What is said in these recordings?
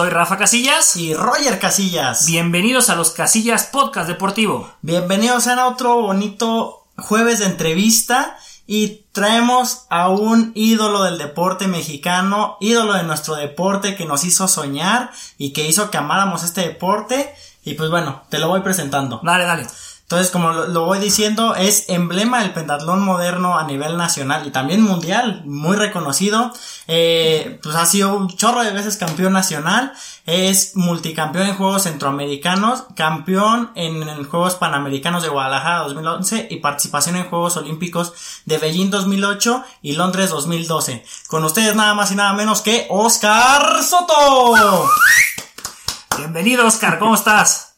Soy Rafa Casillas y Roger Casillas. Bienvenidos a los Casillas Podcast Deportivo. Bienvenidos a otro bonito jueves de entrevista y traemos a un ídolo del deporte mexicano, ídolo de nuestro deporte que nos hizo soñar y que hizo que amáramos este deporte. Y pues bueno, te lo voy presentando. Dale, dale. Entonces, como lo, voy diciendo, es emblema del pentatlón moderno a nivel nacional y también mundial, muy reconocido. Eh, pues ha sido un chorro de veces campeón nacional, es multicampeón en Juegos Centroamericanos, campeón en, en Juegos Panamericanos de Guadalajara 2011 y participación en Juegos Olímpicos de Beijing 2008 y Londres 2012. Con ustedes nada más y nada menos que Oscar Soto. Bienvenido Oscar, ¿cómo estás?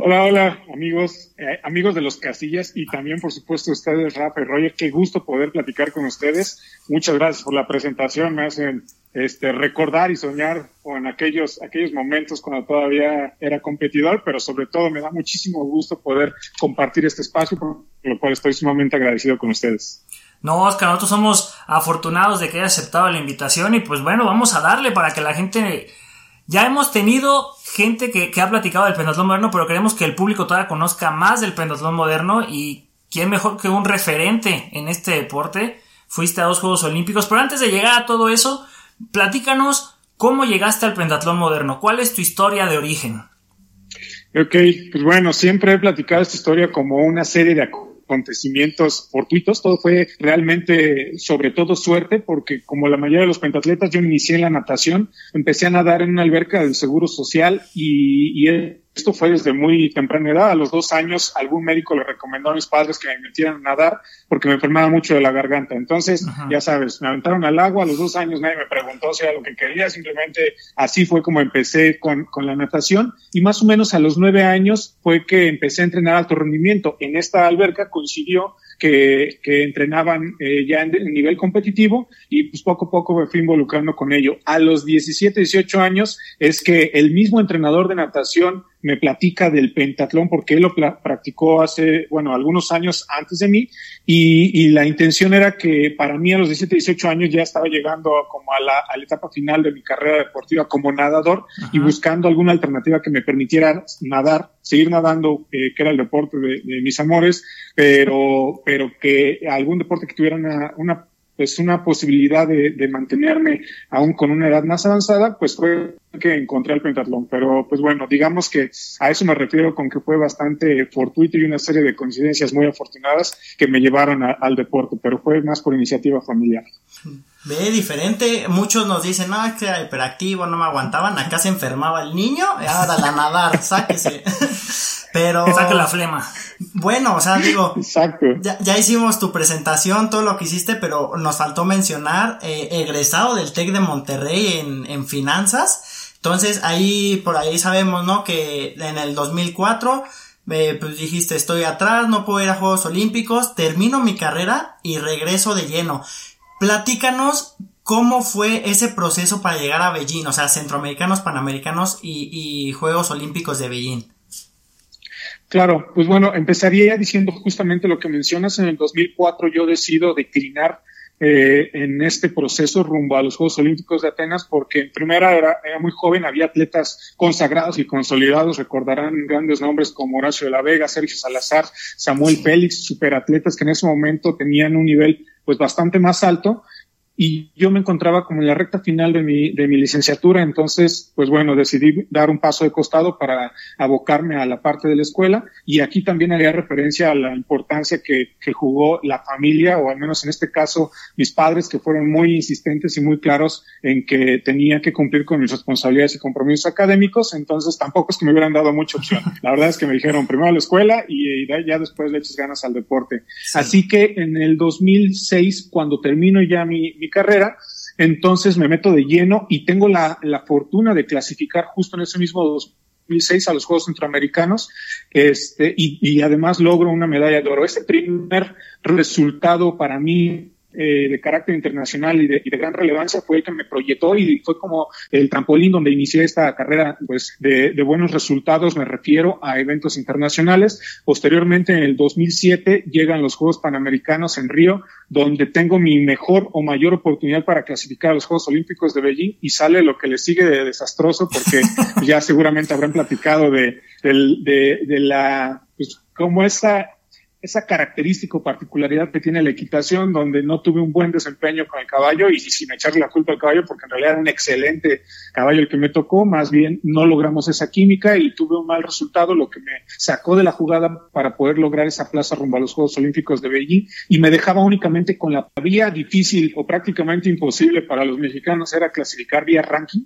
Hola, hola, amigos, eh, amigos de los Casillas y también, por supuesto, ustedes, Rafa y Roger. Qué gusto poder platicar con ustedes. Muchas gracias por la presentación. Me hacen este, recordar y soñar con aquellos, aquellos momentos cuando todavía era competidor, pero sobre todo me da muchísimo gusto poder compartir este espacio, por lo cual estoy sumamente agradecido con ustedes. No, Oscar, nosotros somos afortunados de que haya aceptado la invitación y pues bueno, vamos a darle para que la gente ya hemos tenido gente que, ha platicado del pentatlón moderno, pero queremos que el público todavía conozca más del pentatlón moderno y quién mejor que un referente en este deporte. Fuiste a dos Juegos Olímpicos, pero antes de llegar a todo eso, platícanos cómo llegaste al pentatlón moderno, cuál es tu historia de origen. Ok, pues bueno, siempre he platicado esta historia como una serie de acontecimientos fortuitos, todo fue realmente sobre todo suerte, porque como la mayoría de los pentatletas, yo inicié en la natación, empecé a nadar en una alberca del Seguro Social y, y esto fue desde muy temprana edad. A los dos años, algún médico le recomendó a mis padres que me metieran a nadar porque me enfermaba mucho de la garganta. Entonces, ya sabes, me aventaron al agua. A los dos años nadie me preguntó si era lo que quería. Simplemente así fue como empecé con, con la natación. Y más o menos a los nueve años fue que empecé a entrenar alto rendimiento. En esta alberca coincidió que, que entrenaban eh, ya en, nivel competitivo y pues poco a poco me fui involucrando con ello. A los 17, 18 años es que el mismo entrenador de natación me platica del pentatlón porque él lo practicó hace, bueno, algunos años antes de mí y, y, la intención era que para mí a los 17, 18 años ya estaba llegando como a la, a la etapa final de mi carrera deportiva como nadador y buscando alguna alternativa que me permitiera nadar, seguir nadando, eh, que era el deporte de, de, mis amores, pero, pero que algún deporte que tuviera una, una pues una posibilidad de, de, mantenerme aún con una edad más avanzada, pues fue que encontré el pentatlón. Pero pues bueno, digamos que a eso me refiero con que fue bastante fortuito y una serie de coincidencias muy afortunadas que me llevaron a, al deporte, pero fue más por iniciativa familiar. Ve diferente, muchos nos dicen, no, es que era hiperactivo, no me aguantaban, acá se enfermaba el niño, ahora la nadar, sáquese. Pero. Saca la flema. Bueno, o sea, digo. Ya, ya, hicimos tu presentación, todo lo que hiciste, pero nos faltó mencionar, eh, egresado del TEC de Monterrey en, en finanzas. Entonces, ahí, por ahí sabemos, ¿no? Que en el 2004, eh, pues dijiste, estoy atrás, no puedo ir a Juegos Olímpicos, termino mi carrera y regreso de lleno. Platícanos cómo fue ese proceso para llegar a Beijing, o sea, centroamericanos, panamericanos y, y Juegos Olímpicos de Beijing. Claro, pues bueno, empezaría diciendo justamente lo que mencionas. En el 2004 yo decido declinar eh, en este proceso rumbo a los Juegos Olímpicos de Atenas porque en primera era, era, muy joven, había atletas consagrados y consolidados, recordarán grandes nombres como Horacio de la Vega, Sergio Salazar, Samuel Félix, superatletas que en ese momento tenían un nivel pues bastante más alto y yo me encontraba como en la recta final de mi, de mi licenciatura, entonces, pues bueno, decidí dar un paso de costado para abocarme a la parte de la escuela y aquí también haría referencia a la importancia que, que jugó la familia, o al menos en este caso mis padres, que fueron muy insistentes y muy claros en que tenía que cumplir con mis responsabilidades y compromisos académicos, entonces tampoco es que me hubieran dado mucha opción. La verdad es que me dijeron primero la escuela y, y ya después le eches ganas al deporte. Sí. Así que en el 2006, cuando termino ya mi, mi carrera, entonces me meto de lleno y tengo la, la, fortuna de clasificar justo en ese mismo 2006 a los Juegos Centroamericanos este, y, y además logro una medalla de oro. Ese primer resultado para mí eh, de carácter internacional y de, gran relevancia fue el que me proyectó y fue como el trampolín donde inicié esta carrera pues de, buenos resultados, me refiero a eventos internacionales. Posteriormente, en el 2007, llegan los Juegos Panamericanos en Río, donde tengo mi mejor o mayor oportunidad para clasificar a los Juegos Olímpicos de Beijing y sale lo que le sigue de desastroso porque ya seguramente habrán platicado de, de, de la, pues, como esta esa característica o particularidad que tiene la equitación, donde no tuve un buen desempeño con el caballo y sin echarle la culpa al caballo, porque en realidad era un excelente caballo el que me tocó, más bien no logramos esa química y tuve un mal resultado, lo que me sacó de la jugada para poder lograr esa plaza rumbo a los Juegos Olímpicos de Beijing y me dejaba únicamente con la vía difícil o prácticamente imposible para los mexicanos, era clasificar vía ranking.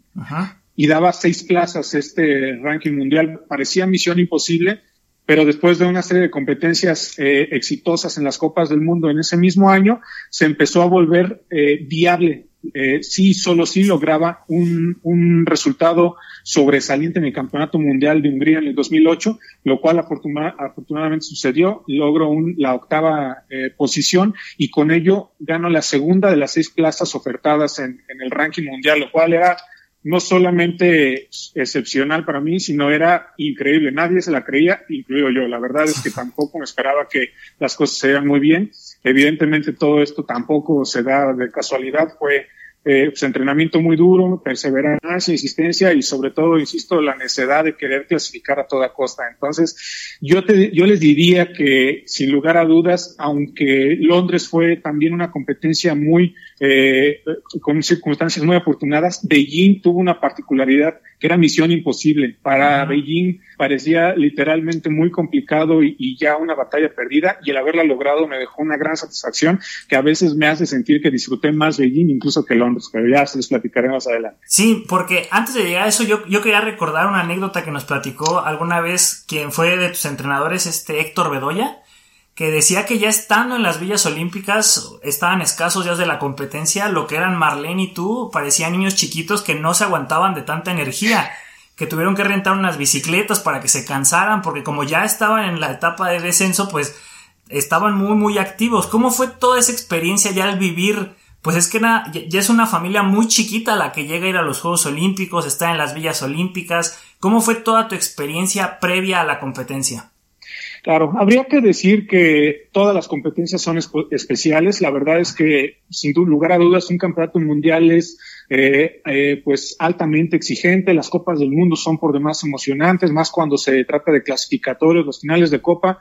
Y daba seis plazas este ranking mundial. Parecía misión imposible, pero después de una serie de competencias eh, exitosas en las Copas del Mundo en ese mismo año, se empezó a volver eh, viable. Eh, sí, solo sí lograba un, un, resultado sobresaliente en el Campeonato Mundial de Hungría en el 2008, lo cual afortunadamente sucedió. Logro un, la octava eh, posición y con ello gano la segunda de las seis plazas ofertadas en, en el ranking mundial, lo cual era no solamente excepcional para mí, sino era increíble. Nadie se la creía, incluido yo. La verdad es que tampoco me esperaba que las cosas se muy bien. Evidentemente todo esto tampoco se da de casualidad, fue eh, pues, entrenamiento muy duro, perseverancia, insistencia y sobre todo, insisto, la necesidad de querer clasificar a toda costa. Entonces, yo, te, yo les diría que, sin lugar a dudas, aunque Londres fue también una competencia muy, eh, con circunstancias muy afortunadas, Beijing tuvo una particularidad que era misión imposible. Para Beijing parecía literalmente muy complicado y, ya una batalla perdida y el haberla logrado me dejó una gran satisfacción que a veces me hace sentir que disfruté más Beijing incluso que Londres, pero ya se les platicaré más adelante. Sí, porque antes de llegar a eso yo, yo quería recordar una anécdota que nos platicó alguna vez quien fue de tus entrenadores, este Héctor Bedoya, que decía que ya estando en las villas olímpicas estaban escasos ya de la competencia, lo que eran Marlene y tú parecían niños chiquitos que no se aguantaban de tanta energía, que tuvieron que rentar unas bicicletas para que se cansaran, porque como ya estaban en la etapa de descenso, pues estaban muy muy activos. ¿Cómo fue toda esa experiencia ya al vivir? Pues es que ya es una familia muy chiquita la que llega a ir a los Juegos Olímpicos, está en las villas olímpicas. ¿Cómo fue toda tu experiencia previa a la competencia? Claro, habría que decir que todas las competencias son especiales. La verdad es que, sin lugar a dudas, un campeonato mundial es eh, eh, pues altamente exigente. Las copas del mundo son por demás emocionantes, más cuando se trata de clasificatorios, los finales de copa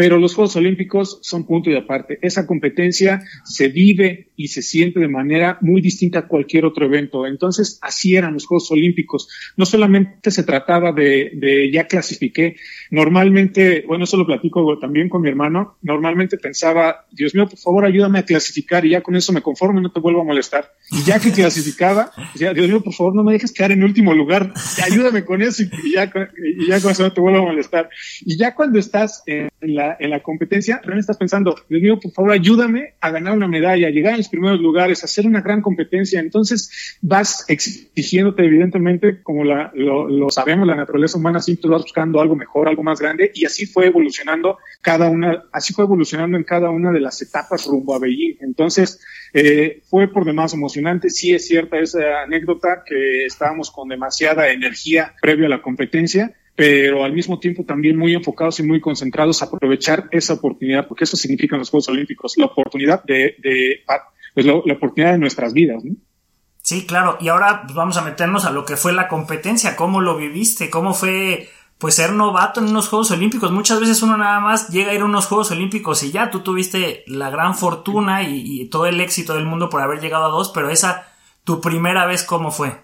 pero los Juegos Olímpicos son punto y aparte. Esa competencia se vive y se siente de manera muy distinta a cualquier otro evento. Entonces, así eran los Juegos Olímpicos. No solamente se trataba de, ya clasifiqué. Normalmente, bueno, eso lo platico también con mi hermano. Normalmente pensaba, Dios mío, por favor, ayúdame a clasificar y ya con eso me conformo y no te vuelvo a molestar. Y ya que clasificaba, decía, Dios mío, por favor, no me dejes quedar en último lugar. Ayúdame con eso y ya, y ya con eso no te vuelvo a molestar. Y ya cuando estás en la en la competencia, realmente estás pensando, Dios mío, por favor, ayúdame a ganar una medalla, llegar a los primeros lugares, hacer una gran competencia. Entonces vas exigiéndote, evidentemente, como la, lo, sabemos, la naturaleza humana siempre va buscando algo mejor, algo más grande, y así fue evolucionando cada una, así fue evolucionando en cada una de las etapas rumbo a Beijing. Entonces, eh, fue por demás emocionante. Sí es cierta esa anécdota que estábamos con demasiada energía previo a la competencia pero al mismo tiempo también muy enfocados y muy concentrados a aprovechar esa oportunidad, porque eso significa los Juegos Olímpicos, la oportunidad de, de pues la, oportunidad de nuestras vidas. ¿no? Sí, claro, y ahora pues, vamos a meternos a lo que fue la competencia, cómo lo viviste, cómo fue pues ser novato en unos Juegos Olímpicos. Muchas veces uno nada más llega a ir a unos Juegos Olímpicos y ya tú tuviste la gran fortuna y, y todo el éxito del mundo por haber llegado a dos, pero esa, tu primera vez, ¿cómo fue?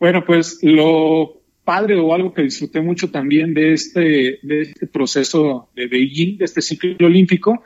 Bueno, pues lo padre o algo que disfruté mucho también de este, de este proceso de Beijing, de este ciclo olímpico,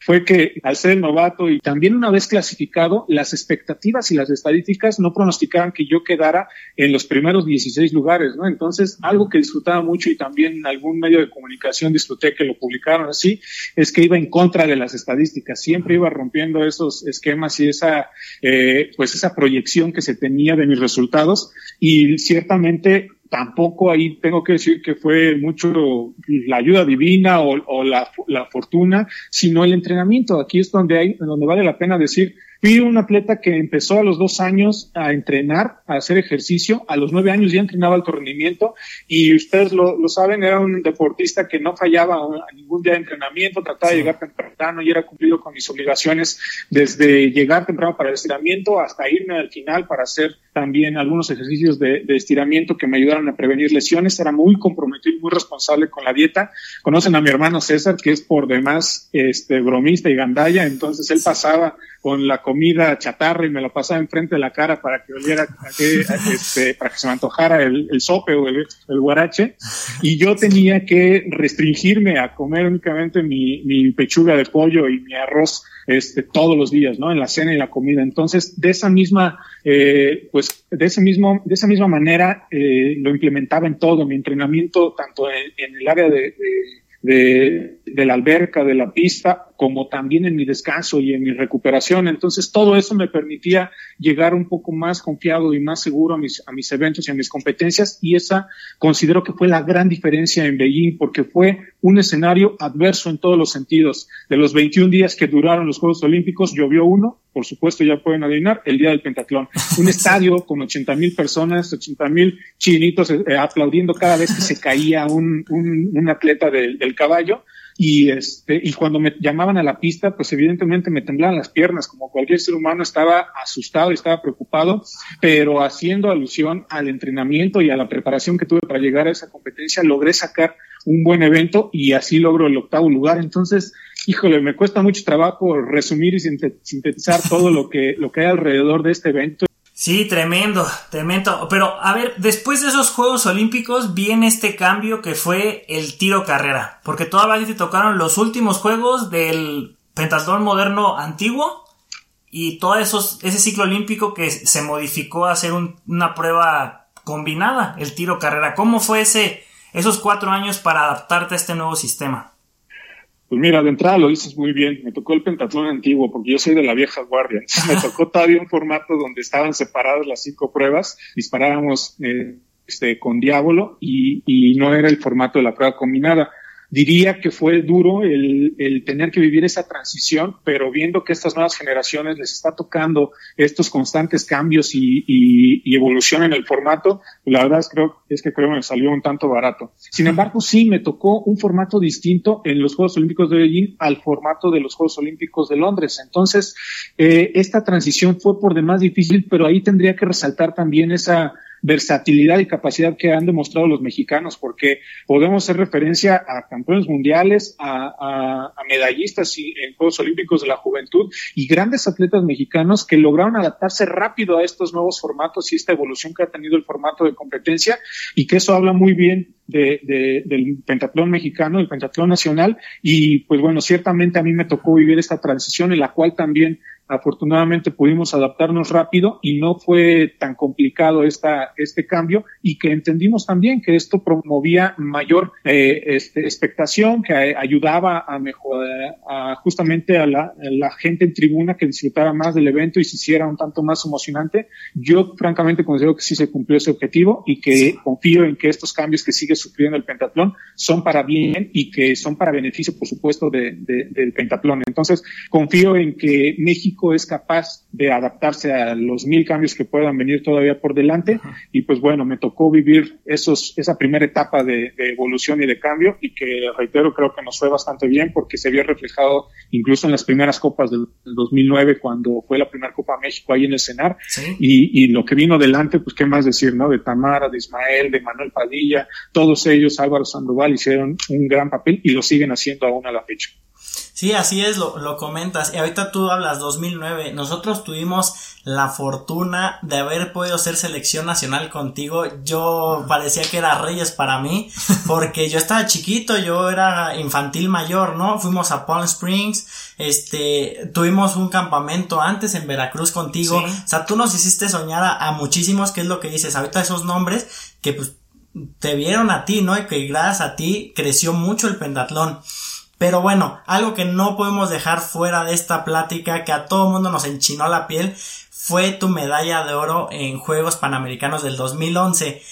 fue que al ser novato y también una vez clasificado, las expectativas y las estadísticas no pronosticaban que yo quedara en los primeros 16 lugares, ¿no? Entonces, algo que disfrutaba mucho y también en algún medio de comunicación disfruté que lo publicaron así, es que iba en contra de las estadísticas, siempre iba rompiendo esos esquemas y esa, eh, pues esa proyección que se tenía de mis resultados y ciertamente tampoco ahí tengo que decir que fue mucho la ayuda divina o, la, la, fortuna, sino el entrenamiento. Aquí es donde hay, donde vale la pena decir, Fui un atleta que empezó a los dos años a entrenar, a hacer ejercicio. A los nueve años ya entrenaba alto rendimiento y ustedes lo, lo saben, era un deportista que no fallaba a ningún día de entrenamiento, trataba de llegar temprano y era cumplido con mis obligaciones desde llegar temprano para el estiramiento hasta irme al final para hacer también algunos ejercicios de, de estiramiento que me ayudaron a prevenir lesiones. Era muy comprometido y muy responsable con la dieta. Conocen a mi hermano César, que es por demás este, bromista y gandalla, entonces él pasaba con la comida chatarra y me lo pasaba enfrente de la cara para que oliera, este, para que se me antojara el, el sope o el, guarache. Y yo tenía que restringirme a comer únicamente mi, pechuga de pollo y mi arroz este, todos los días, ¿no? En la cena y la comida. Entonces, de esa misma, eh, pues, de ese mismo, de esa misma manera, eh, lo implementaba en todo mi entrenamiento, tanto en, el área de de, de, la alberca, de la pista, como también en mi descanso y en mi recuperación. Entonces, todo eso me permitía llegar un poco más confiado y más seguro a mis, a mis eventos y a mis competencias. Y esa considero que fue la gran diferencia en Beijing, porque fue un escenario adverso en todos los sentidos. De los 21 días que duraron los Juegos Olímpicos, llovió uno, por supuesto ya pueden adivinar, el día del pentatlón. Un estadio con 80 mil personas, 80 mil chinitos eh, aplaudiendo cada vez que se caía un, un, un atleta del, del caballo y este y cuando me llamaban a la pista pues evidentemente me temblaban las piernas como cualquier ser humano estaba asustado y estaba preocupado pero haciendo alusión al entrenamiento y a la preparación que tuve para llegar a esa competencia logré sacar un buen evento y así logro el octavo lugar entonces híjole me cuesta mucho trabajo resumir y sintetizar todo lo que lo que hay alrededor de este evento Sí, tremendo, tremendo. Pero a ver, después de esos Juegos Olímpicos viene este cambio que fue el tiro carrera. Porque todavía te tocaron los últimos Juegos del pentatlón moderno antiguo y todo esos, ese ciclo olímpico que se modificó a hacer una prueba combinada, el tiro carrera. ¿Cómo fue ese, esos cuatro años para adaptarte a este nuevo sistema? Pues mira, de entrada lo dices muy bien. Me tocó el pentatlón antiguo porque yo soy de la vieja guardia. me tocó todavía un formato donde estaban separadas las cinco pruebas. Disparábamos eh, este, con diablo y, y no era el formato de la prueba combinada diría que fue duro el, el, tener que vivir esa transición, pero viendo que estas nuevas generaciones les está tocando estos constantes cambios y, y, y evolución en el formato, la verdad es, creo, es que creo que me salió un tanto barato. Sin embargo, sí me tocó un formato distinto en los Juegos Olímpicos de Beijing al formato de los Juegos Olímpicos de Londres. Entonces, eh, esta transición fue por demás difícil, pero ahí tendría que resaltar también esa versatilidad y capacidad que han demostrado los mexicanos, porque podemos hacer referencia a campeones mundiales, a, medallistas y, en Juegos Olímpicos de la Juventud y grandes atletas mexicanos que lograron adaptarse rápido a estos nuevos formatos y esta evolución que ha tenido el formato de competencia y que eso habla muy bien de, de, del pentatlón mexicano, del pentatlón nacional y pues bueno, ciertamente a mí me tocó vivir esta transición en la cual también afortunadamente pudimos adaptarnos rápido y no fue tan complicado esta, este cambio y que entendimos también que esto promovía mayor eh, este, expectación, que ayudaba a mejorar a, justamente a la, a la, gente en tribuna que disfrutara más del evento y se hiciera un tanto más emocionante. Yo francamente considero que sí se cumplió ese objetivo y que sí. confío en que estos cambios que sigue sufriendo el pentatlón son para bien y que son para beneficio, por supuesto, de, de, del pentatlón. Entonces, confío en que México es capaz de adaptarse a los mil cambios que puedan venir todavía por delante. Y pues bueno, me tocó vivir esos, esa primera etapa de, de, evolución y de cambio y que reitero, creo que nos fue bastante bien porque se vio reflejado incluso en las primeras copas del, del 2009 cuando fue la primera Copa México ahí en el CENAR. ¿Sí? Y, y, lo que vino delante, pues qué más decir, ¿no? De Tamara, de Ismael, de Manuel Padilla, todos ellos, Álvaro Sandoval, hicieron un gran papel y lo siguen haciendo aún a la fecha. Sí, así es, lo, lo comentas. Y ahorita tú hablas 2009. Nosotros tuvimos la fortuna de haber podido ser selección nacional contigo. Yo parecía que era Reyes para mí, porque yo estaba chiquito, yo era infantil mayor, ¿no? Fuimos a Palm Springs, este, tuvimos un campamento antes en Veracruz contigo. Sí. O sea, tú nos hiciste soñar a, a muchísimos, que es lo que dices. Ahorita esos nombres que pues te vieron a ti, ¿no? Y que gracias a ti creció mucho el pentatlón. Pero bueno, algo que no podemos dejar fuera de esta plática que a todo mundo nos enchinó la piel fue tu medalla de oro en Juegos Panamericanos del 2011.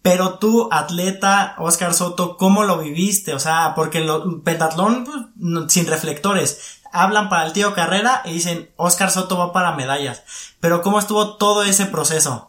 Pero tú, atleta, Oscar Soto, ¿cómo lo viviste? O sea, porque el pentatlón pues, sin reflectores. Hablan para el tío Carrera y dicen, Oscar Soto va para medallas. Pero ¿cómo estuvo todo ese proceso?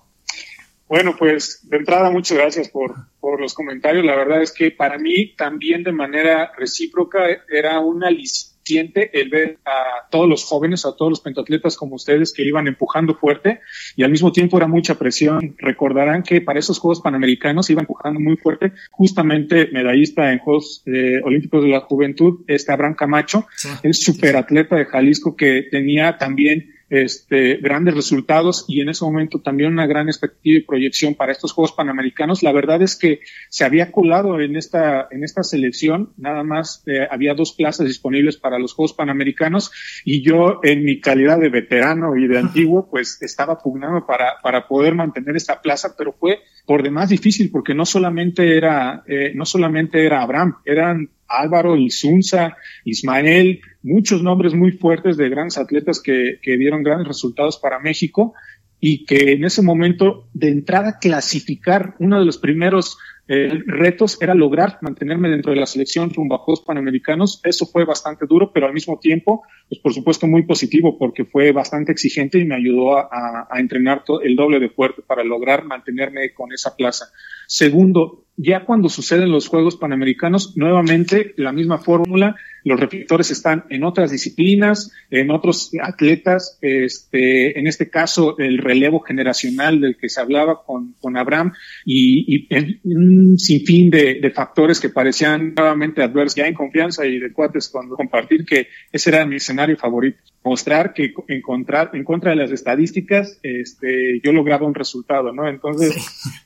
Bueno, pues de entrada muchas gracias por, por los comentarios. La verdad es que para mí también de manera recíproca era una lista el ver a todos los jóvenes, a todos los pentatletas como ustedes que iban empujando fuerte y al mismo tiempo era mucha presión. Recordarán que para esos Juegos Panamericanos iban empujando muy fuerte justamente medallista en Juegos eh, Olímpicos de la Juventud, este Abraham Camacho, es superatleta de Jalisco que tenía también este, grandes resultados y en ese momento también una gran expectativa y proyección para estos Juegos Panamericanos. La verdad es que se había colado en esta, en esta selección, nada más eh, había dos plazas disponibles para los Juegos Panamericanos y yo en mi calidad de veterano y de antiguo, pues estaba pugnando para, para poder mantener esta plaza, pero fue por demás difícil porque no solamente era, eh, no solamente era Abraham, eran Álvaro, Isunza, Ismael, muchos nombres muy fuertes de grandes atletas que, que dieron grandes resultados para México y que en ese momento de entrada clasificar uno de los primeros eh, retos era lograr mantenerme dentro de la selección rumbo a Juegos Panamericanos. Eso fue bastante duro, pero al mismo tiempo, pues por supuesto muy positivo porque fue bastante exigente y me ayudó a, a entrenar el doble de fuerte para lograr mantenerme con esa plaza. Segundo, ya cuando suceden los Juegos Panamericanos, nuevamente la misma fórmula, los reflectores están en otras disciplinas, en otros atletas, este, en este caso el relevo generacional del que se hablaba con, con Abraham y, y un sinfín de, de, factores que parecían nuevamente adversos, ya en confianza y de cuates cuando compartir que ese era mi escenario favorito. Mostrar que encontrar en contra de las estadísticas este yo lograba un resultado no entonces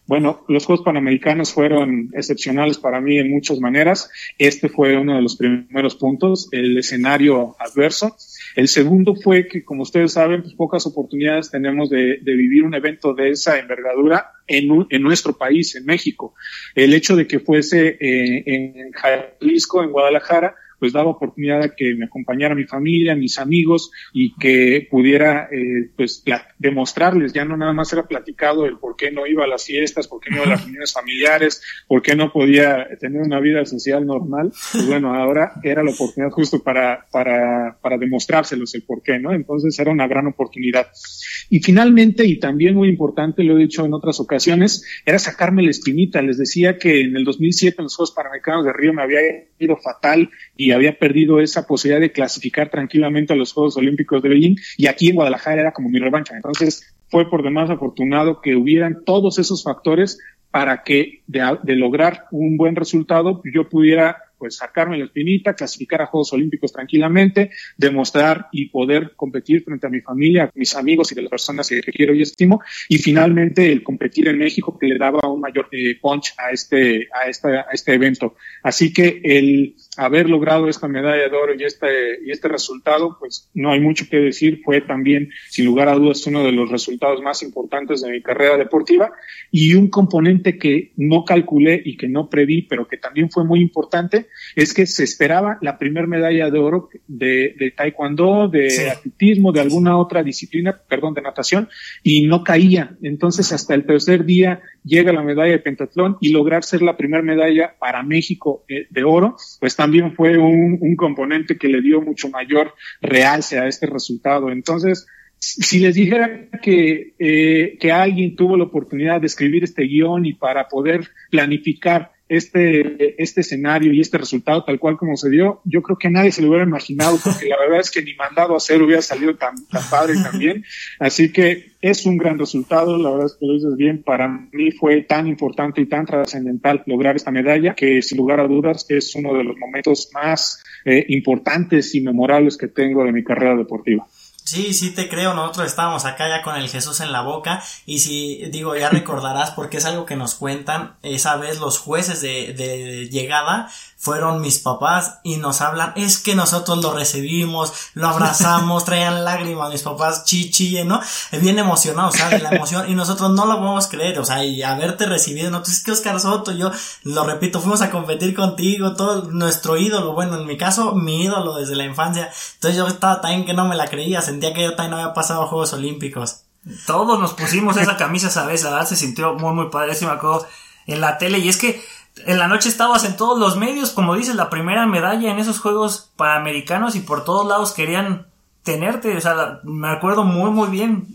bueno los juegos panamericanos fueron excepcionales para mí en muchas maneras. Este fue uno de los primeros puntos el escenario adverso. El segundo fue que como ustedes saben pues pocas oportunidades tenemos de, vivir un evento de esa envergadura en, en, nuestro país en México. El hecho de que fuese eh, en Jalisco en Guadalajara pues daba oportunidad a que me acompañara mi familia, mis amigos y que pudiera eh, pues demostrarles, ya no nada más era platicado el por qué no iba a las fiestas, por qué no iba a las reuniones familiares, por qué no podía tener una vida social normal, pues bueno, ahora era la oportunidad justo para, para, para demostrárselos el por qué, ¿no? Entonces era una gran oportunidad. Y finalmente, y también muy importante, lo he dicho en otras ocasiones, era sacarme la espinita. Les decía que en el 2007 en los Juegos Panamericanos de Río me había ido fatal y había perdido esa posibilidad de clasificar tranquilamente a los Juegos Olímpicos de Beijing y aquí en Guadalajara era como mi revancha. Entonces fue por demás afortunado que hubieran todos esos factores para que de, de lograr un buen resultado yo pudiera pues sacarme la espinita, clasificar a Juegos Olímpicos tranquilamente, demostrar y poder competir frente a mi familia, mis amigos y de las personas que quiero y estimo, y finalmente el competir en México que le daba un mayor eh, punch a este, a, esta, a este evento. Así que el haber logrado esta medalla de oro y este, y este resultado, pues no hay mucho que decir, fue también, sin lugar a dudas, uno de los resultados más importantes de mi carrera deportiva y un componente que no calculé y que no preví, pero que también fue muy importante, es que se esperaba la primera medalla de oro de, de taekwondo, de atletismo, de alguna otra disciplina, perdón, de natación, y no caía. Entonces, hasta el tercer día llega la medalla de pentatlón y lograr ser la primera medalla para México eh, de oro, pues también fue un, un componente que le dio mucho mayor realce a este resultado. Entonces, si les dijera que, eh, que alguien tuvo la oportunidad de escribir este guion y para poder planificar este, este escenario y este resultado tal cual como se dio, yo creo que nadie se lo hubiera imaginado, porque la verdad es que ni mandado a hacer hubiera salido tan, tan padre también. Así que es un gran resultado, la verdad es que lo dices bien, para mí fue tan importante y tan trascendental lograr esta medalla, que sin lugar a dudas es uno de los momentos más eh, importantes y memorables que tengo de mi carrera deportiva. Sí, sí te creo, nosotros estábamos acá ya con el Jesús en la boca y si digo, ya recordarás porque es algo que nos cuentan, esa vez los jueces de, de llegada fueron mis papás y nos hablan, es que nosotros lo recibimos, lo abrazamos, traían lágrimas, mis papás chichi, ¿no? Bien emocionados, ¿sabes? La emoción y nosotros no lo podemos creer, o sea, y haberte recibido, ¿no? Entonces, que Oscar Soto, yo lo repito, fuimos a competir contigo, todo nuestro ídolo, bueno, en mi caso, mi ídolo desde la infancia, entonces yo estaba también que no me la creía, sentía que yo también había pasado a Juegos Olímpicos. Todos nos pusimos esa camisa, ¿sabes? La verdad se sintió muy, muy padre, me acuerdo en la tele y es que en la noche estabas en todos los medios, como dices, la primera medalla en esos Juegos Panamericanos y por todos lados querían tenerte, o sea, me acuerdo muy muy bien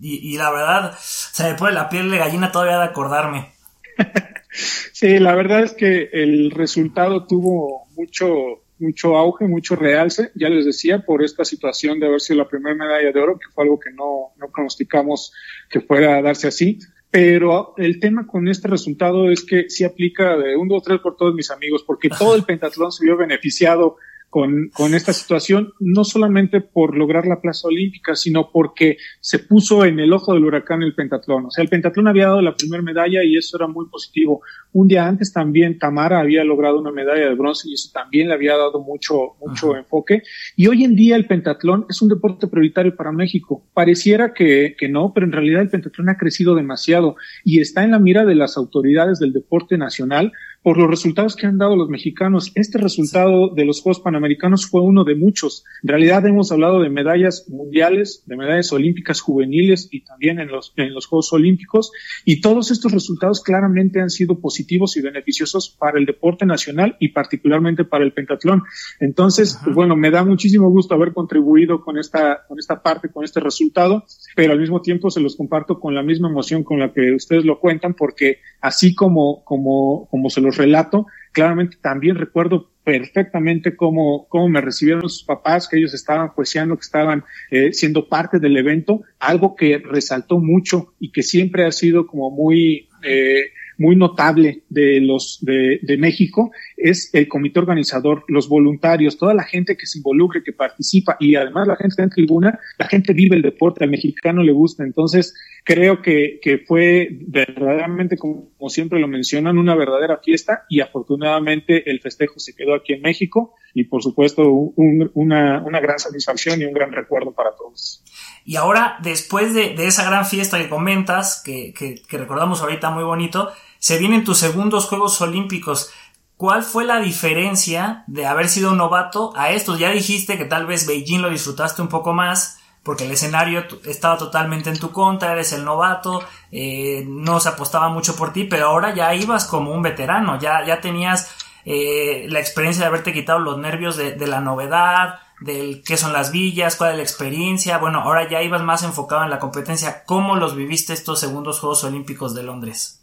y, la verdad se me pone la piel de gallina todavía de acordarme. sí, la verdad es que el resultado tuvo mucho mucho auge, mucho realce, ya les decía, por esta situación de haber sido la primera medalla de oro, que fue algo que no, no pronosticamos que fuera a darse así. Pero el tema con este resultado es que sí aplica de un, dos, tres por todos mis amigos, porque todo el pentatlón se vio beneficiado con, con esta situación, no solamente por lograr la plaza olímpica, sino porque se puso en el ojo del huracán el pentatlón. O sea, el pentatlón había dado la primera medalla y eso era muy positivo. Un día antes también Tamara había logrado una medalla de bronce y eso también le había dado mucho, mucho enfoque. Y hoy en día el pentatlón es un deporte prioritario para México. Pareciera que, que no, pero en realidad el pentatlón ha crecido demasiado y está en la mira de las autoridades del deporte nacional por los resultados que han dado los mexicanos. Este resultado de los Juegos Panamericanos fue uno de muchos. En realidad hemos hablado de medallas mundiales, de medallas olímpicas juveniles y también en los, en los Juegos Olímpicos. Y todos estos resultados claramente han sido positivos y beneficiosos para el deporte nacional y particularmente para el pentatlón. Entonces, pues bueno, me da muchísimo gusto haber contribuido con esta, con esta parte, con este resultado, pero al mismo tiempo se los comparto con la misma emoción con la que ustedes lo cuentan, porque así como, como, como se los relato, claramente también recuerdo perfectamente cómo, cómo me recibieron sus papás, que ellos estaban jueceando, que estaban eh, siendo parte del evento, algo que resaltó mucho y que siempre ha sido como muy, eh, muy notable de los de, México es el comité organizador, los voluntarios, toda la gente que se involucre, que participa y además la gente está en tribuna, la gente vive el deporte, al mexicano le gusta. Entonces, creo que, que fue verdaderamente, como, siempre lo mencionan, una verdadera fiesta y afortunadamente el festejo se quedó aquí en México y por supuesto una, una gran satisfacción y un gran recuerdo para todos. Y ahora, después de, de esa gran fiesta que comentas, que, que, que recordamos ahorita muy bonito, se vienen tus segundos Juegos Olímpicos. ¿Cuál fue la diferencia de haber sido novato a estos? Ya dijiste que tal vez Beijing lo disfrutaste un poco más, porque el escenario estaba totalmente en tu contra, eres el novato, eh, no se apostaba mucho por ti, pero ahora ya ibas como un veterano, ya, ya tenías eh, la experiencia de haberte quitado los nervios de, de, la novedad, del qué son las villas, cuál es la experiencia, bueno, ahora ya ibas más enfocado en la competencia, ¿cómo los viviste estos segundos Juegos Olímpicos de Londres?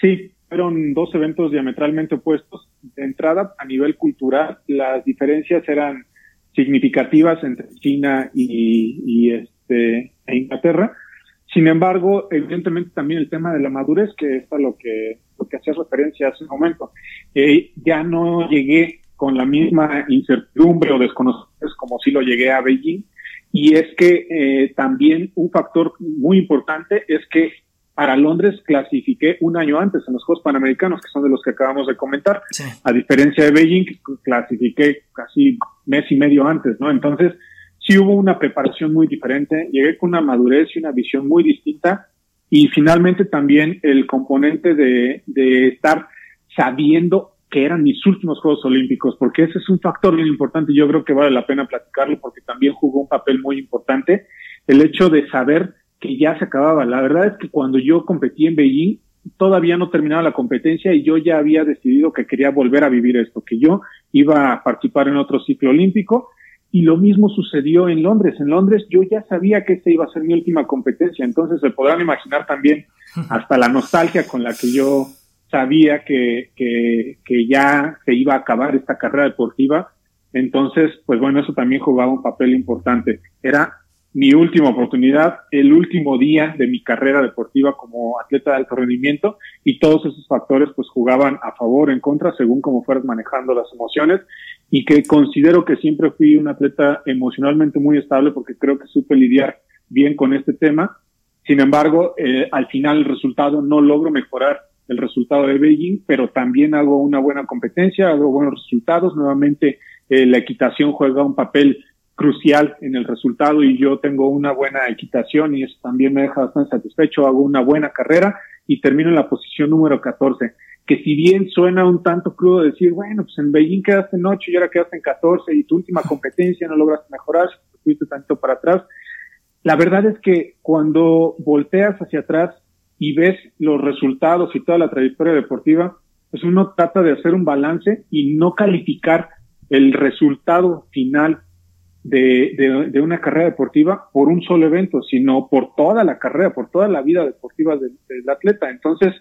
Sí, fueron dos eventos diametralmente opuestos. De entrada, a nivel cultural, las diferencias eran significativas entre China y, este, e Inglaterra. Sin embargo, evidentemente también el tema de la madurez, que es a lo que, lo que hacía referencia hace un momento, eh, ya no llegué con la misma incertidumbre o desconocimientos como si lo llegué a Beijing. Y es que eh, también un factor muy importante es que para Londres clasifiqué un año antes en los Juegos Panamericanos, que son de los que acabamos de comentar. A diferencia de Beijing, clasifiqué casi mes y medio antes, ¿no? Entonces, sí hubo una preparación muy diferente, llegué con una madurez y una visión muy distinta y finalmente también el componente de, de estar sabiendo que eran mis últimos Juegos Olímpicos, porque ese es un factor bien importante yo creo que vale la pena platicarlo porque también jugó un papel muy importante el hecho de saber que ya se acababa. La verdad es que cuando yo competí en Beijing, todavía no terminaba la competencia y yo ya había decidido que quería volver a vivir esto, que yo iba a participar en otro ciclo olímpico y lo mismo sucedió en Londres. En Londres yo ya sabía que esta iba a ser mi última competencia, entonces se podrán imaginar también hasta la nostalgia con la que yo sabía que, que, que ya se iba a acabar esta carrera deportiva. Entonces, pues bueno, eso también jugaba un papel importante. Era mi última oportunidad, el último día de mi carrera deportiva como atleta de alto rendimiento y todos esos factores pues jugaban a favor, o en contra, según cómo fueras manejando las emociones y que considero que siempre fui un atleta emocionalmente muy estable porque creo que supe lidiar bien con este tema. Sin embargo, eh, al final el resultado no logro mejorar el resultado de Beijing, pero también hago una buena competencia, hago buenos resultados. Nuevamente, eh, la equitación juega un papel crucial en el resultado y yo tengo una buena equitación y eso también me deja bastante satisfecho, hago una buena carrera y termino en la posición número 14, que si bien suena un tanto crudo decir, bueno, pues en Beijing quedaste en 8 y ahora quedaste en 14 y tu última competencia no lograste mejorar, fuiste tanto para atrás, la verdad es que cuando volteas hacia atrás y ves los resultados y toda la trayectoria deportiva, pues uno trata de hacer un balance y no calificar el resultado final de, de, una carrera deportiva por un solo evento, sino por toda la carrera, por toda la vida deportiva del, atleta. Entonces,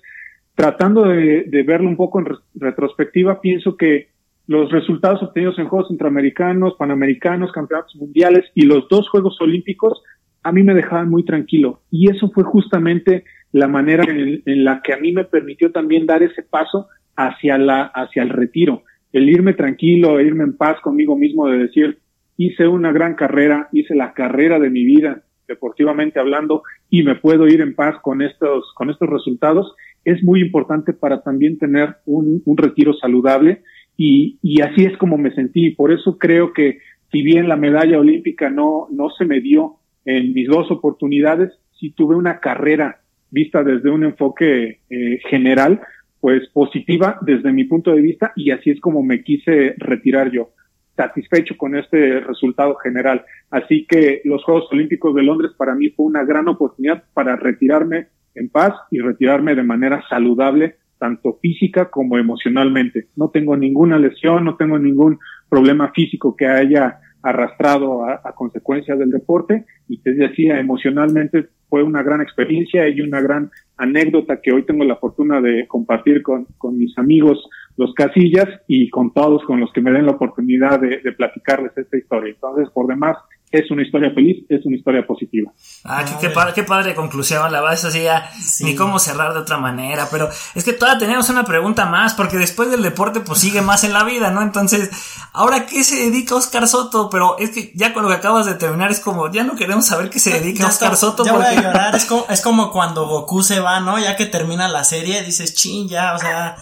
tratando de, de, verlo un poco en retrospectiva, pienso que los resultados obtenidos en Juegos Centroamericanos, Panamericanos, Campeonatos Mundiales y los dos Juegos Olímpicos a mí me dejaban muy tranquilo. Y eso fue justamente la manera en, en, la que a mí me permitió también dar ese paso hacia la, hacia el retiro. El irme tranquilo, irme en paz conmigo mismo de decir, hice una gran carrera, hice la carrera de mi vida, deportivamente hablando, y me puedo ir en paz con estos, con estos resultados, es muy importante para también tener un, un retiro saludable y, y así es como me sentí. Por eso creo que si bien la medalla olímpica no, no se me dio en mis dos oportunidades, sí tuve una carrera vista desde un enfoque eh, general, pues positiva desde mi punto de vista y así es como me quise retirar yo satisfecho con este resultado general. Así que los Juegos Olímpicos de Londres para mí fue una gran oportunidad para retirarme en paz y retirarme de manera saludable, tanto física como emocionalmente. No tengo ninguna lesión, no tengo ningún problema físico que haya arrastrado a, consecuencia del deporte y te decía, emocionalmente fue una gran experiencia y una gran anécdota que hoy tengo la fortuna de compartir con, con mis amigos los casillas y con todos con los que me den la oportunidad de, de platicarles esta historia. Entonces, por demás, es una historia feliz, es una historia positiva. Ah, qué, padre, qué padre conclusión, la verdad, eso sí ya ni cómo cerrar de otra manera, pero es que todavía tenemos una pregunta más, porque después del deporte pues sigue más en la vida, ¿no? Entonces, ¿ahora qué se dedica Oscar Soto? Pero es que ya con lo que acabas de terminar es como, ya no queremos saber qué se dedica Oscar Soto. Ya voy a llorar, es como, es como cuando Goku se va, ¿no? Ya que termina la serie, dices, chin, ya, o sea,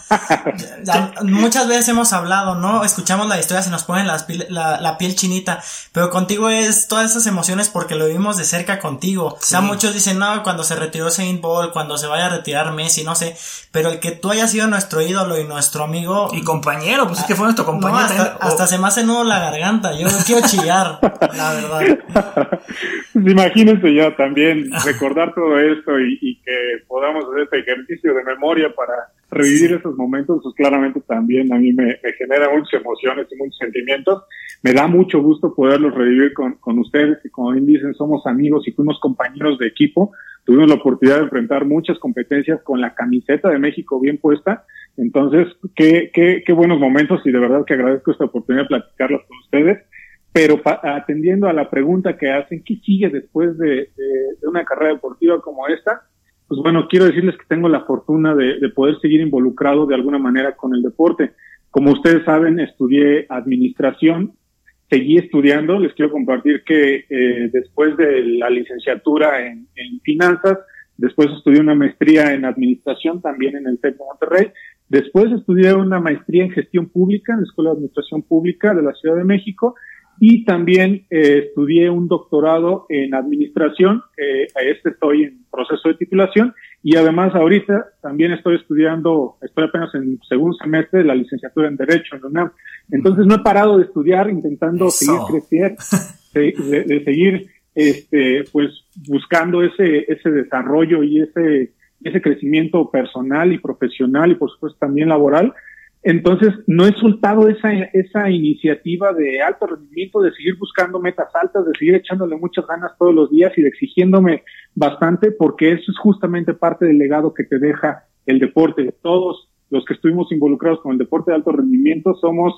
muchas veces hemos hablado, ¿no? Escuchamos la historia, se nos pone la, la piel chinita, pero contigo es todas esas emociones porque lo vimos de cerca contigo. O sea, muchos dicen, no, cuando se retiró Saint Paul, cuando se vaya a retirar Messi, no sé. Pero el que tú hayas sido nuestro ídolo y nuestro amigo. Y compañero, pues es que fue nuestro compañero. hasta, se me hace nudo la garganta. Yo no quiero chillar, la verdad. Imagínense ya también recordar todo esto y, y que podamos hacer este ejercicio de memoria para revivir esos momentos, pues claramente también a mí me, genera muchas emociones y muchos sentimientos. Me da mucho gusto poderlos revivir con, con ustedes, que como bien dicen, somos amigos y fuimos compañeros de equipo. Tuvimos la oportunidad de enfrentar muchas competencias con la camiseta de México bien puesta. Entonces, qué, qué, qué buenos momentos y de verdad que agradezco esta oportunidad de platicarlos con ustedes. Pero atendiendo a la pregunta que hacen, ¿qué sigue después de, de una carrera deportiva como esta? Pues bueno, quiero decirles que tengo la fortuna de, poder seguir involucrado de alguna manera con el deporte. Como ustedes saben, estudié administración, seguí estudiando, les quiero compartir que eh, después de la licenciatura en, finanzas, después estudié una maestría en administración también en el TEC de Monterrey, después estudié una maestría en gestión pública en la Escuela de Administración Pública de la Ciudad de México y también eh, estudié un doctorado en administración, eh, a este estoy en proceso de titulación. Y además ahorita también estoy estudiando, estoy apenas en segundo semestre de la licenciatura en Derecho en la UNAM. Entonces no he parado de estudiar, intentando seguir creciendo, de, seguir este, pues buscando ese, ese desarrollo y ese, ese crecimiento personal y profesional y por supuesto también laboral entonces, no he soltado esa, esa iniciativa de alto rendimiento, de seguir buscando metas altas, de seguir echándole muchas ganas todos los días y de exigiéndome bastante, porque eso es justamente parte del legado que te deja el deporte. Todos los que estuvimos involucrados con el deporte de alto rendimiento somos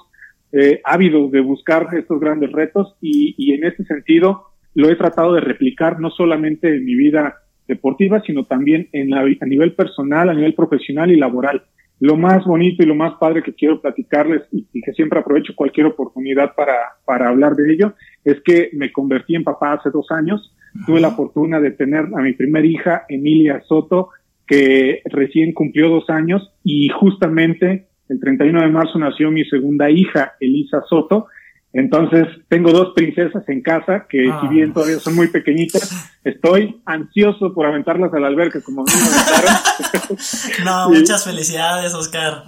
eh, ávidos de buscar estos grandes retos y, y en ese sentido lo he tratado de replicar no solamente en mi vida deportiva, sino también en la, a nivel personal, a nivel profesional y laboral lo más bonito y lo más padre que quiero platicarles y, que siempre aprovecho cualquier oportunidad para, para hablar de ello es que me convertí en papá hace dos años. Tuve la fortuna de tener a mi primera hija, Emilia Soto, que recién cumplió dos años y justamente el 31 de marzo nació mi segunda hija, Elisa Soto, entonces, tengo dos princesas en casa que si bien ah. todavía son muy pequeñitas, estoy ansioso por aventarlas a la alberca como me aventaron. no, muchas felicidades, Oscar.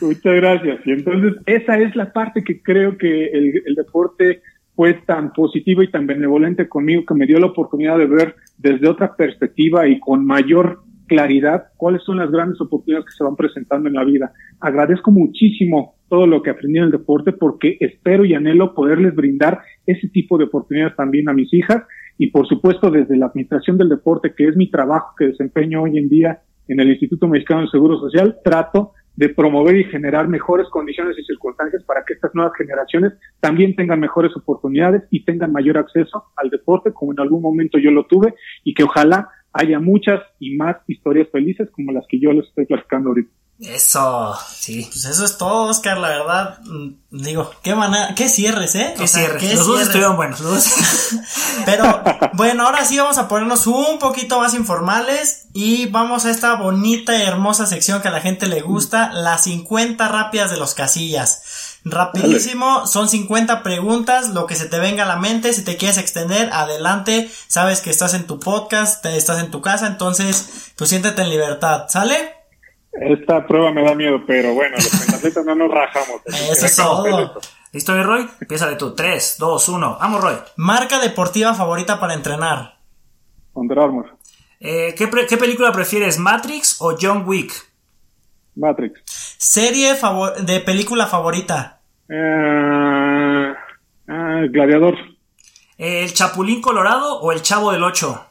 Muchas gracias. Y entonces, esa es la parte que creo que el, el deporte fue tan positivo y tan benevolente conmigo que me dio la oportunidad de ver desde otra perspectiva y con mayor claridad cuáles son las grandes oportunidades que se van presentando en la vida. Agradezco muchísimo todo lo que aprendí en el deporte porque espero y anhelo poderles brindar ese tipo de oportunidades también a mis hijas y por supuesto desde la administración del deporte, que es mi trabajo que desempeño hoy en día en el Instituto Mexicano del Seguro Social, trato de promover y generar mejores condiciones y circunstancias para que estas nuevas generaciones también tengan mejores oportunidades y tengan mayor acceso al deporte, como en algún momento yo lo tuve, y que ojalá haya muchas y más historias felices como las que yo les estoy platicando ahorita. Eso, sí. Pues eso es todo, Oscar, la verdad. Mm, digo, qué manera, qué cierres, ¿eh? Qué cierres. los dos estuvieron buenos, los dos. Pero, bueno, ahora sí vamos a ponernos un poquito más informales y vamos a esta bonita y hermosa sección que a la gente le gusta, las 50 rápidas de los casillas. Rapidísimo, son 50 preguntas, lo que se te venga a la mente, si te quieres extender, adelante, sabes que estás en tu podcast, estás en tu casa, entonces, pues siéntete en libertad, ¿sale? Esta prueba me da miedo, pero bueno, los pentatletas no nos rajamos. Eso es todo. ¿Listo, mi Roy? Empieza de tú. 3, 2, 1. Vamos, Roy. Marca deportiva favorita para entrenar. Under Armour. Eh, ¿qué, ¿qué, película prefieres, Matrix o John Wick? Matrix. ¿Serie de película favorita? Eh, eh, gladiador. ¿El Chapulín Colorado o el Chavo del 8?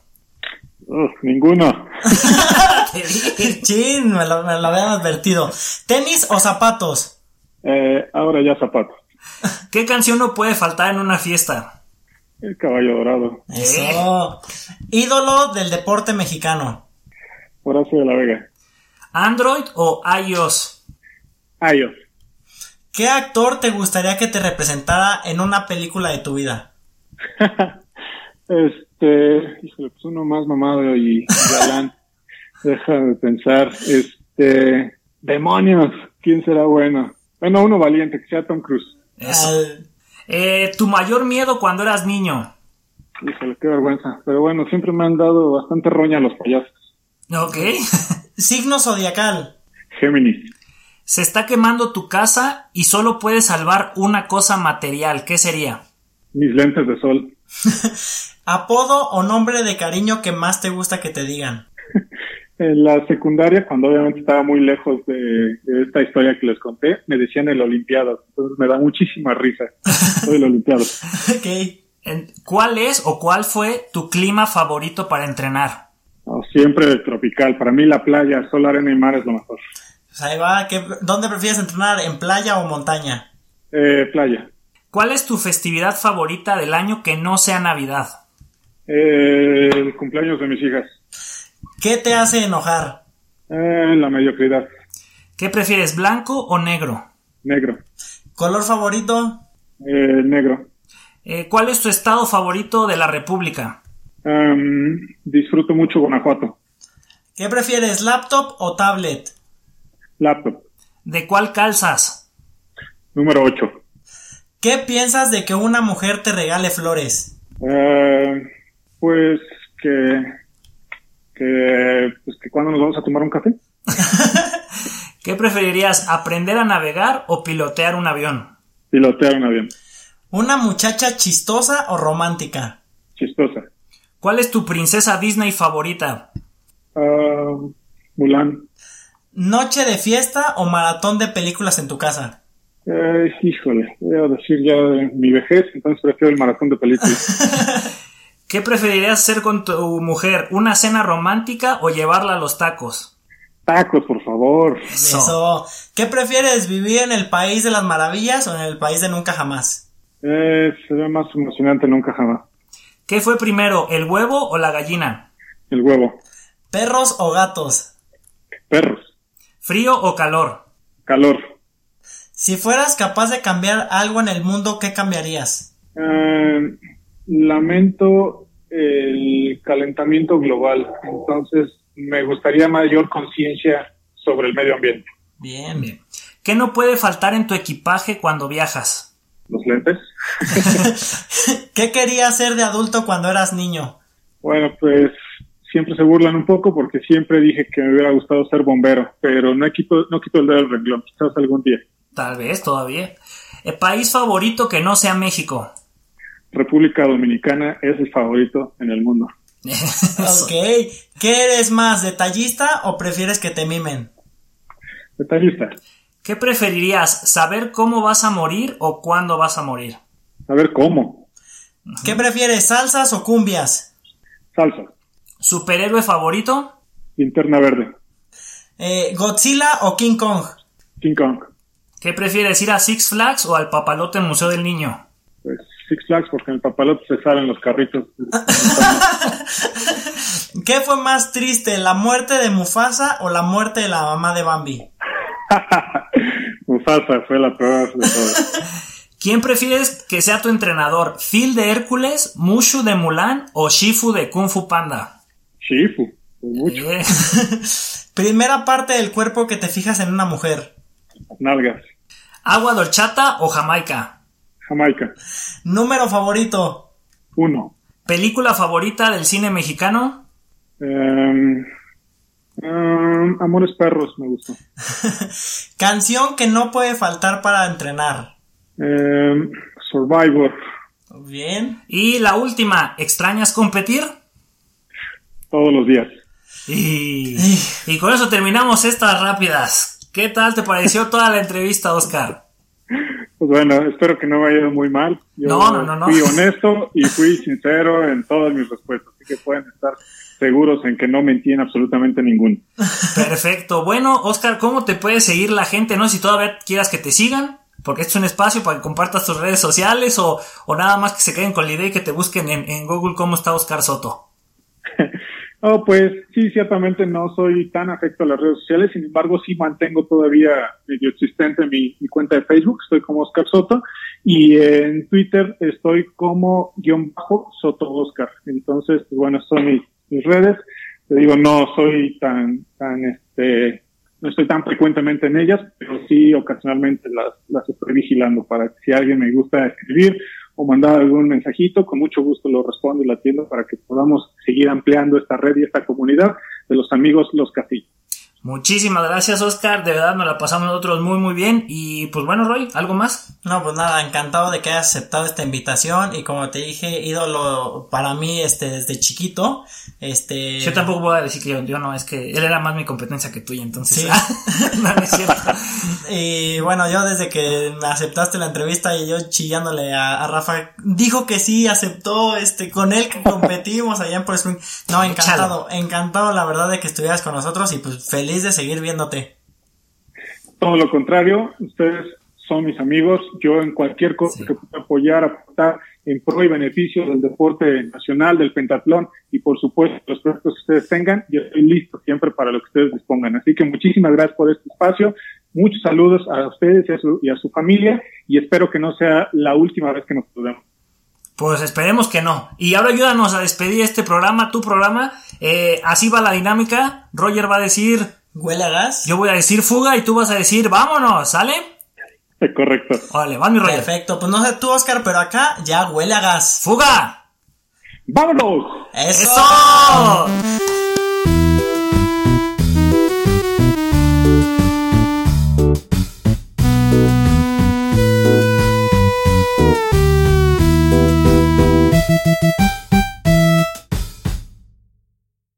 ninguno. Chin, me lo, habían advertido. ¿Tenis o zapatos? Eh, ahora ya zapatos. ¿Qué canción no puede faltar en una fiesta? El caballo dorado. Eso. Ídolo del deporte mexicano. Horacio de la Vega. ¿Android o iOS? iOS. ¿Qué actor te gustaría que te representara en una película de tu vida? este, híjole, pues uno más mamado y galán. Deja de pensar, este, demonios, ¿quién será bueno? Bueno, uno valiente, que sea Tom Cruise. Eh, ¿Tu mayor miedo cuando eras niño? Híjole, qué vergüenza. Pero bueno, siempre me han dado bastante roña los payasos. Ok. Signo zodiacal. Géminis. Se está quemando tu casa y solo puedes salvar una cosa material. ¿Qué sería? Mis lentes de sol. ¿Apodo o nombre de cariño que más te gusta que te digan? en la secundaria, cuando obviamente estaba muy lejos de, esta historia que les conté, me decían el Olimpiado. Entonces me da muchísima risa. Soy el Olimpiado. ¿Cuál es o cuál fue tu clima favorito para entrenar? siempre el tropical. Para mí la playa, sol, arena y mar es lo mejor. Pues ahí va. ¿Dónde prefieres entrenar? ¿En playa o montaña? Eh, playa. ¿Cuál es tu festividad favorita del año que no sea Navidad? Eh, el cumpleaños de mis hijas. ¿Qué te hace enojar? Eh, la mediocridad. ¿Qué prefieres, blanco o negro? Negro. ¿Color favorito? Eh, negro. Eh, ¿Cuál es tu estado favorito de la República? Em, disfruto mucho Guanajuato. ¿Qué prefieres, laptop o tablet? Laptop. ¿De cuál calzas? Número 8. ¿Qué piensas de que una mujer te regale flores? pues que que, pues, que cuando nos vamos a tomar un café. ¿Qué preferirías, aprender a navegar o pilotear un avión? Pilotear un avión. ¿Una muchacha chistosa o romántica? Chistosa. ¿Cuál es tu princesa Disney favorita? Uh, Mulan. ¿Noche de fiesta o maratón de películas en tu casa? Eh, híjole, voy a decir ya mi vejez, entonces prefiero el maratón de películas. ¿Qué preferirías hacer con tu mujer? ¿Una cena romántica o llevarla a los tacos? Tacos, por favor. Eso. ¿Qué prefieres, vivir en el país de las maravillas o en el país de nunca jamás? Eh, sería más emocionante nunca jamás. ¿Qué fue primero, el huevo o la gallina? El huevo. ¿Perros o gatos? Perros. ¿Frío o calor? Calor. Si fueras capaz de cambiar algo en el mundo, ¿qué cambiarías? Eh, lamento el calentamiento global, entonces me gustaría mayor conciencia sobre el medio ambiente. Bien, bien. ¿Qué no puede faltar en tu equipaje cuando viajas? Los lentes. ¿Qué querías hacer de adulto cuando eras niño? Bueno, pues siempre se burlan un poco porque siempre dije que me hubiera gustado ser bombero, pero no quito, no quito el dedo del renglón, quizás algún día. Tal vez, todavía. ¿El país favorito que no sea México? República Dominicana es el favorito en el mundo. ok. ¿Qué eres más, detallista o prefieres que te mimen? Detallista. ¿Qué preferirías, saber cómo vas a morir o cuándo vas a morir? Saber cómo. ¿Qué prefieres, salsas o cumbias? Salsa. ¿Superhéroe favorito? Linterna verde. Eh, ¿Godzilla o King Kong? King Kong. ¿Qué prefieres, ir a Six Flags o al Papalote Museo del Niño? Pues Six Flags porque en el Papalote se salen los carritos. ¿Qué fue más triste, la muerte de Mufasa o la muerte de la mamá de Bambi? Mufasa fue la peor de todas. ¿Quién prefieres que sea tu entrenador? ¿Phil de Hércules, Mushu de Mulan o Shifu de Kung Fu Panda? Shifu, mucho. Primera parte del cuerpo que te fijas en una mujer. Nalgas. ¿Agua dorchata o Jamaica? Jamaica. Número favorito. Uno. ¿Película favorita del cine mexicano? Em, em, Amores Perros me gustó. Canción que no puede faltar para entrenar. Em, Survivor. Bien. Y la última, ¿extrañas competir? Todos los días. Y, y con eso terminamos estas rápidas. ¿Qué tal te pareció toda la entrevista, Oscar? Pues bueno, espero que no me haya ido muy mal. Yo no, no, no, no. Fui honesto y fui sincero en todas mis respuestas, así que pueden estar seguros en que no mentí en absolutamente ninguno. Perfecto. Bueno, Oscar, ¿cómo te puede seguir la gente? No si todavía quieras que te sigan, porque este es un espacio para que compartas tus redes sociales o, o nada más que se queden con la idea y que te busquen en, en Google cómo está Oscar Soto. Oh, pues sí, ciertamente no soy tan afecto a las redes sociales, sin embargo sí mantengo todavía medio existente mi, cuenta de Facebook, estoy como Oscar Soto, y en Twitter estoy como guion bajo Soto Oscar. Entonces, pues bueno, son mis, mis redes. Te digo, no soy tan, tan, este, no estoy tan frecuentemente en ellas, pero sí ocasionalmente las, las estoy vigilando para que si alguien me gusta escribir o mandar algún mensajito, con mucho gusto lo respondo y lo atiendo para que podamos seguir ampliando esta red y esta comunidad de los amigos Los Casillos. Muchísimas gracias, Oscar. De verdad nos la pasamos nosotros muy, muy bien. Y pues bueno, Roy, ¿algo más? No, pues nada, encantado de que hayas aceptado esta invitación. Y como te dije, ídolo para mí este, desde chiquito. Este. Yo tampoco voy a decir que yo, yo no, es que él era más mi competencia que tuya, entonces. Sí. no, no es cierto. y bueno, yo desde que me aceptaste la entrevista y yo chillándole a, a Rafa, dijo que sí, aceptó, este, con él que competimos allá en Pro Spring. No, encantado, encantado la verdad de que estuvieras con nosotros y pues feliz de seguir viéndote. Todo lo contrario, ustedes son mis amigos. Yo en cualquier cosa sí. que pueda apoyar, aportar en pro y beneficio del deporte nacional, del pentatlón y por supuesto los proyectos que ustedes tengan, yo estoy listo siempre para lo que ustedes dispongan. Así que muchísimas gracias por este espacio. Muchos saludos a ustedes y a su, y a su familia y espero que no sea la última vez que nos saludemos. Pues esperemos que no. Y ahora ayúdanos a despedir este programa, tu programa. Eh, así va la dinámica. Roger va a decir... ¿Huele a gas? Yo voy a decir fuga y tú vas a decir vámonos, ¿sale? Correcto. Vale, va mi Roger. Perfecto. Pues no sé tú, Oscar, pero acá ya huele a gas. ¡Fuga! ¡Vámonos! ¡Eso! ¡Eso!